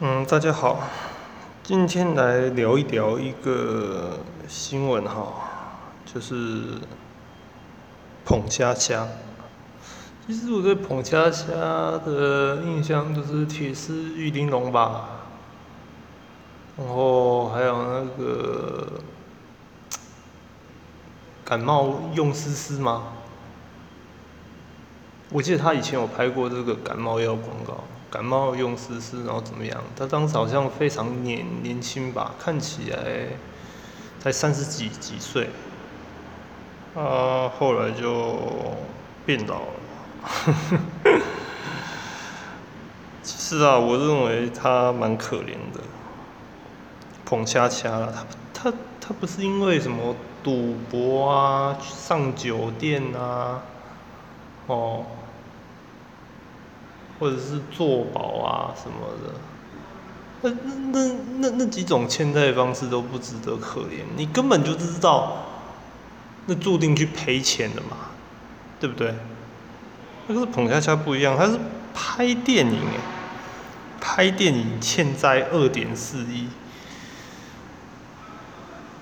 嗯，大家好，今天来聊一聊一个新闻哈，就是捧佳佳。其实我对捧佳佳的印象就是铁丝玉玲珑吧，然后还有那个感冒用丝丝吗？我记得他以前有拍过这个感冒药广告，感冒用丝丝，然后怎么样？他当时好像非常年年轻吧，看起来才三十几几岁，啊，后来就变老了。其实啊，我认为他蛮可怜的，捧恰恰了，他他他不是因为什么赌博啊，上酒店啊，哦。或者是做保啊什么的，那那那那那几种欠债方式都不值得可怜，你根本就知道，那注定去赔钱的嘛，对不对？那个是捧恰恰不一样，他是拍电影哎，拍电影欠债二点四亿，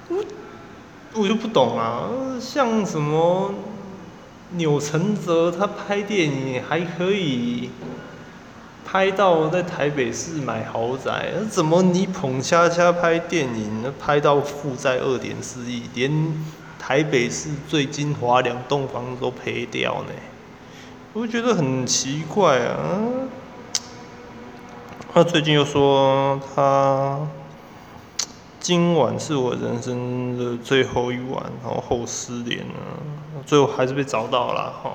我我就不懂啊，像什么钮承泽他拍电影还可以。拍到在台北市买豪宅，怎么你捧恰恰拍电影，拍到负债二点四亿，连台北市最精华两栋房子都赔掉呢？我觉得很奇怪啊。他最近又说他今晚是我人生的最后一晚，然后后失联了，最后还是被找到了哈。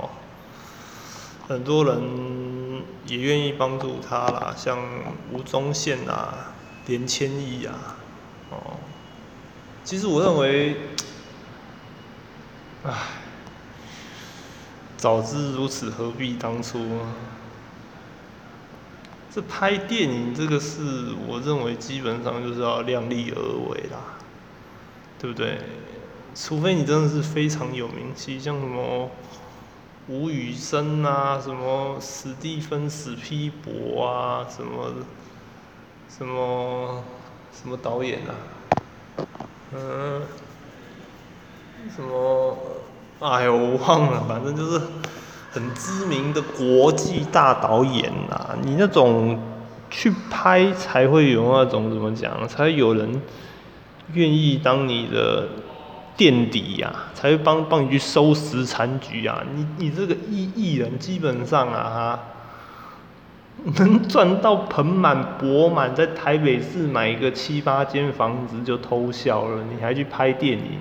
很多人也愿意帮助他啦，像吴宗宪啊、连千亿啊，哦，其实我认为，唉，早知如此何必当初？这拍电影这个事，我认为基本上就是要量力而为啦，对不对？除非你真的是非常有名气，像什么。吴宇森啊，什么史蒂芬史皮博啊，什么什么什么导演啊，嗯，什么，哎呦，我忘了，反正就是很知名的国际大导演呐。你那种去拍才会有那种怎么讲，才有人愿意当你的。垫底呀，才会帮帮你去收拾残局啊！你你这个艺艺人基本上啊哈，能赚到盆满钵满，在台北市买一个七八间房子就偷笑了，你还去拍电影？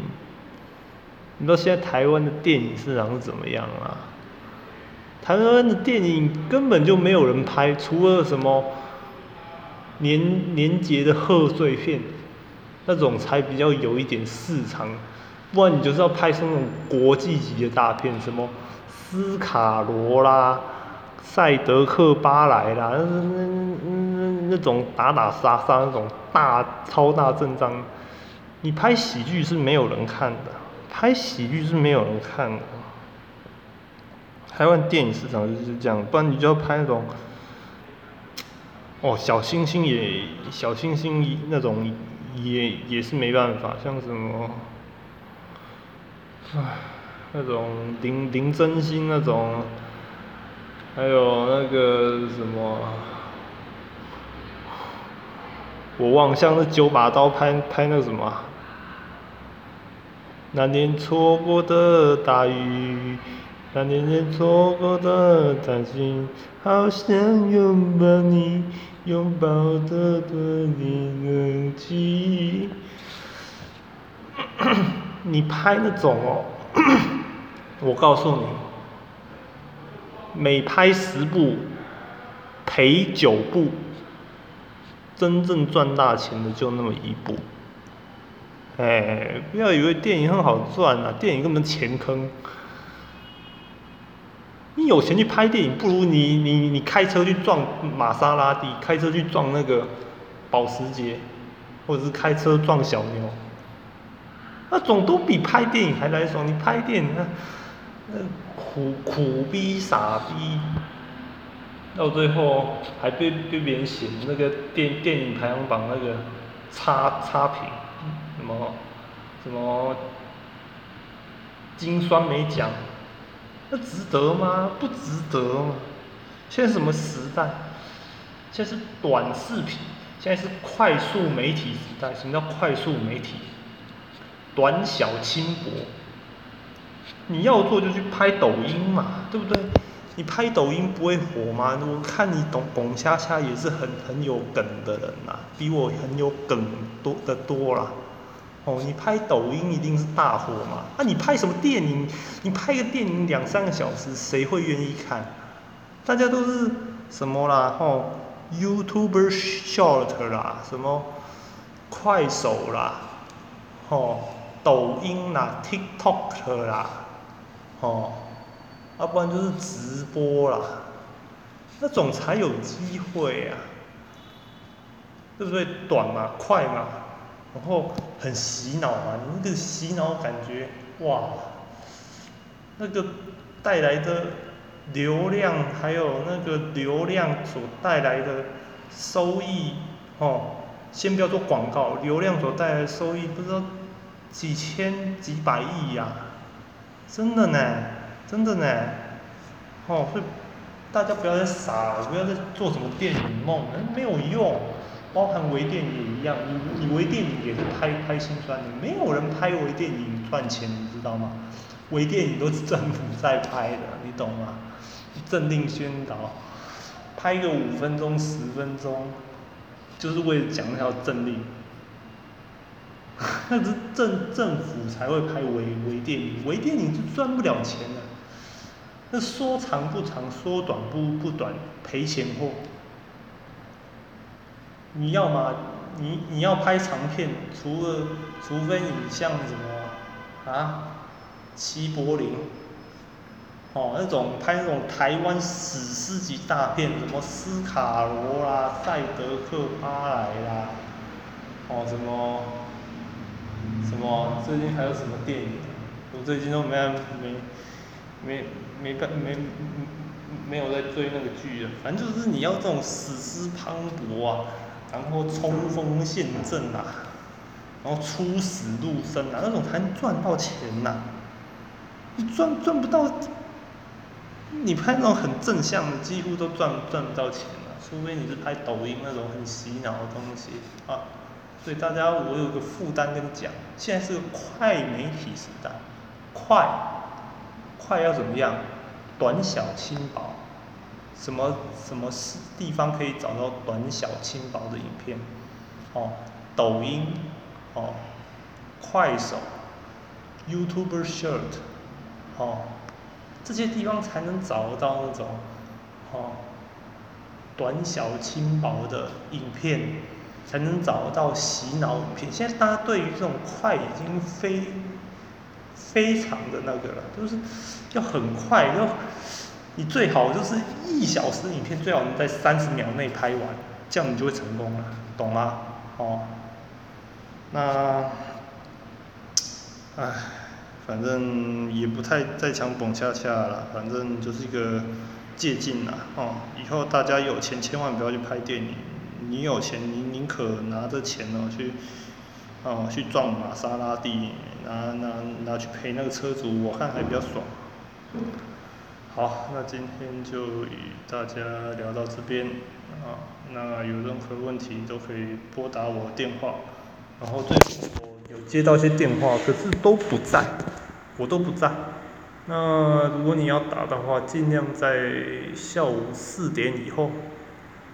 你知道现在台湾的电影市场是怎么样啊？台湾的电影根本就没有人拍，除了什么年年节的贺岁片，那种才比较有一点市场。不然你就是要拍出那种国际级的大片，什么斯卡罗啦、赛德克巴莱啦，那那那那种打打杀杀那种大超大阵仗，你拍喜剧是没有人看的，拍喜剧是没有人看的。台湾电影市场就是这样，不然你就要拍那种，哦，小星星也小星星那种也也是没办法，像什么。唉，那种林林真心那种，还有那个什么，我忘像那九把刀拍拍那个什么，那年错过的大雨，那年错过的担心，好想拥抱你，拥抱的多你能记。你拍那种哦，我告诉你，每拍十部赔九部，真正赚大钱的就那么一部。哎，不要以为电影很好赚啊，电影根本钱坑。你有钱去拍电影，不如你你你开车去撞玛莎拉蒂，开车去撞那个保时捷，或者是开车撞小牛。那总都比拍电影还来爽。你拍电影，那那苦苦逼傻逼，到最后还被被别人写那个电电影排行榜那个差差评，什么什么金酸梅奖，那值得吗？不值得嘛。现在什么时代？现在是短视频，现在是快速媒体时代。什么叫快速媒体？短小轻薄。你要做就去拍抖音嘛，对不对？你拍抖音不会火吗？我看你懂董恰恰也是很很有梗的人呐，比我很有梗多的多啦。哦，你拍抖音一定是大火嘛？那你拍什么电影？你拍个电影两三个小时，谁会愿意看？大家都是什么啦？吼，YouTuber Short 啦，什么快手啦，吼，抖音啦，TikTok 啦。哦，要不然就是直播啦，那种才有机会啊，对不对？短嘛，快嘛，然后很洗脑嘛，你那个洗脑感觉，哇，那个带来的流量，还有那个流量所带来的收益，哦，先不要做广告，流量所带来的收益，不知道几千几百亿呀。真的呢，真的呢，哦，所以大家不要再傻了，不要再做什么电影梦，没有用。包含微电影也一样，你你微电影也是拍拍心酸的，没有人拍微电影赚钱，你知道吗？微电影都是政府在拍的，你懂吗？政令宣导，拍个五分钟十分钟，就是为了讲那条政令。那是政政府才会拍微微电影，微电影是赚不了钱的。那说长不长，说短不不短，赔钱货。你要嘛，你你要拍长片，除了除非你像什么啊，齐柏林，哦那种拍那种台湾史诗级大片，什么斯卡罗啦、赛德克巴莱啦，哦什么。什么？最近还有什么电影？我最近都没没没没办没没有在追那个剧了。反正就是你要这种史诗磅礴啊，然后冲锋陷阵啊，然后出死入生啊，那种才能赚到钱呐。你赚赚不到，你拍那种很正向的，几乎都赚赚不到钱了。除非你是拍抖音那种很洗脑的东西啊。所以大家，我有个负担跟你讲，现在是个快媒体时代，快，快要怎么样？短小轻薄，什么什么是地方可以找到短小轻薄的影片？哦，抖音，哦，快手，YouTuber Short，哦，这些地方才能找得到那种，哦，短小轻薄的影片。才能找到洗脑影片。现在大家对于这种快已经非非常的那个了，就是要很快，要你最好就是一小时影片，最好能在三十秒内拍完，这样你就会成功了，懂吗？哦，那，唉，反正也不太再强蹦恰恰了，反正就是一个借鉴啦，哦，以后大家有钱千万不要去拍电影。你有钱，你宁可拿着钱哦去，哦去撞玛莎拉蒂，拿拿拿去赔那个车主，我看还比较爽。好，那今天就与大家聊到这边，啊，那有任何问题都可以拨打我电话，然后最近我有接到一些电话，可是都不在，我都不在。那如果你要打的话，尽量在下午四点以后。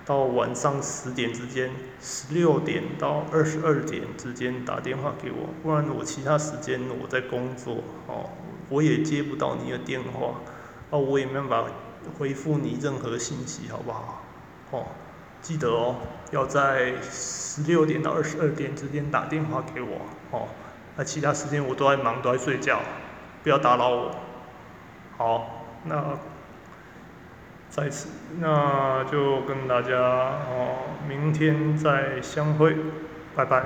到晚上十点之间，十六点到二十二点之间打电话给我，不然我其他时间我在工作，哦，我也接不到你的电话，哦，我也没办法回复你任何信息，好不好？哦，记得哦，要在十六点到二十二点之间打电话给我，哦，那其他时间我都在忙，都在睡觉，不要打扰我。好，那。在此，那就跟大家哦，明天再相会，拜拜。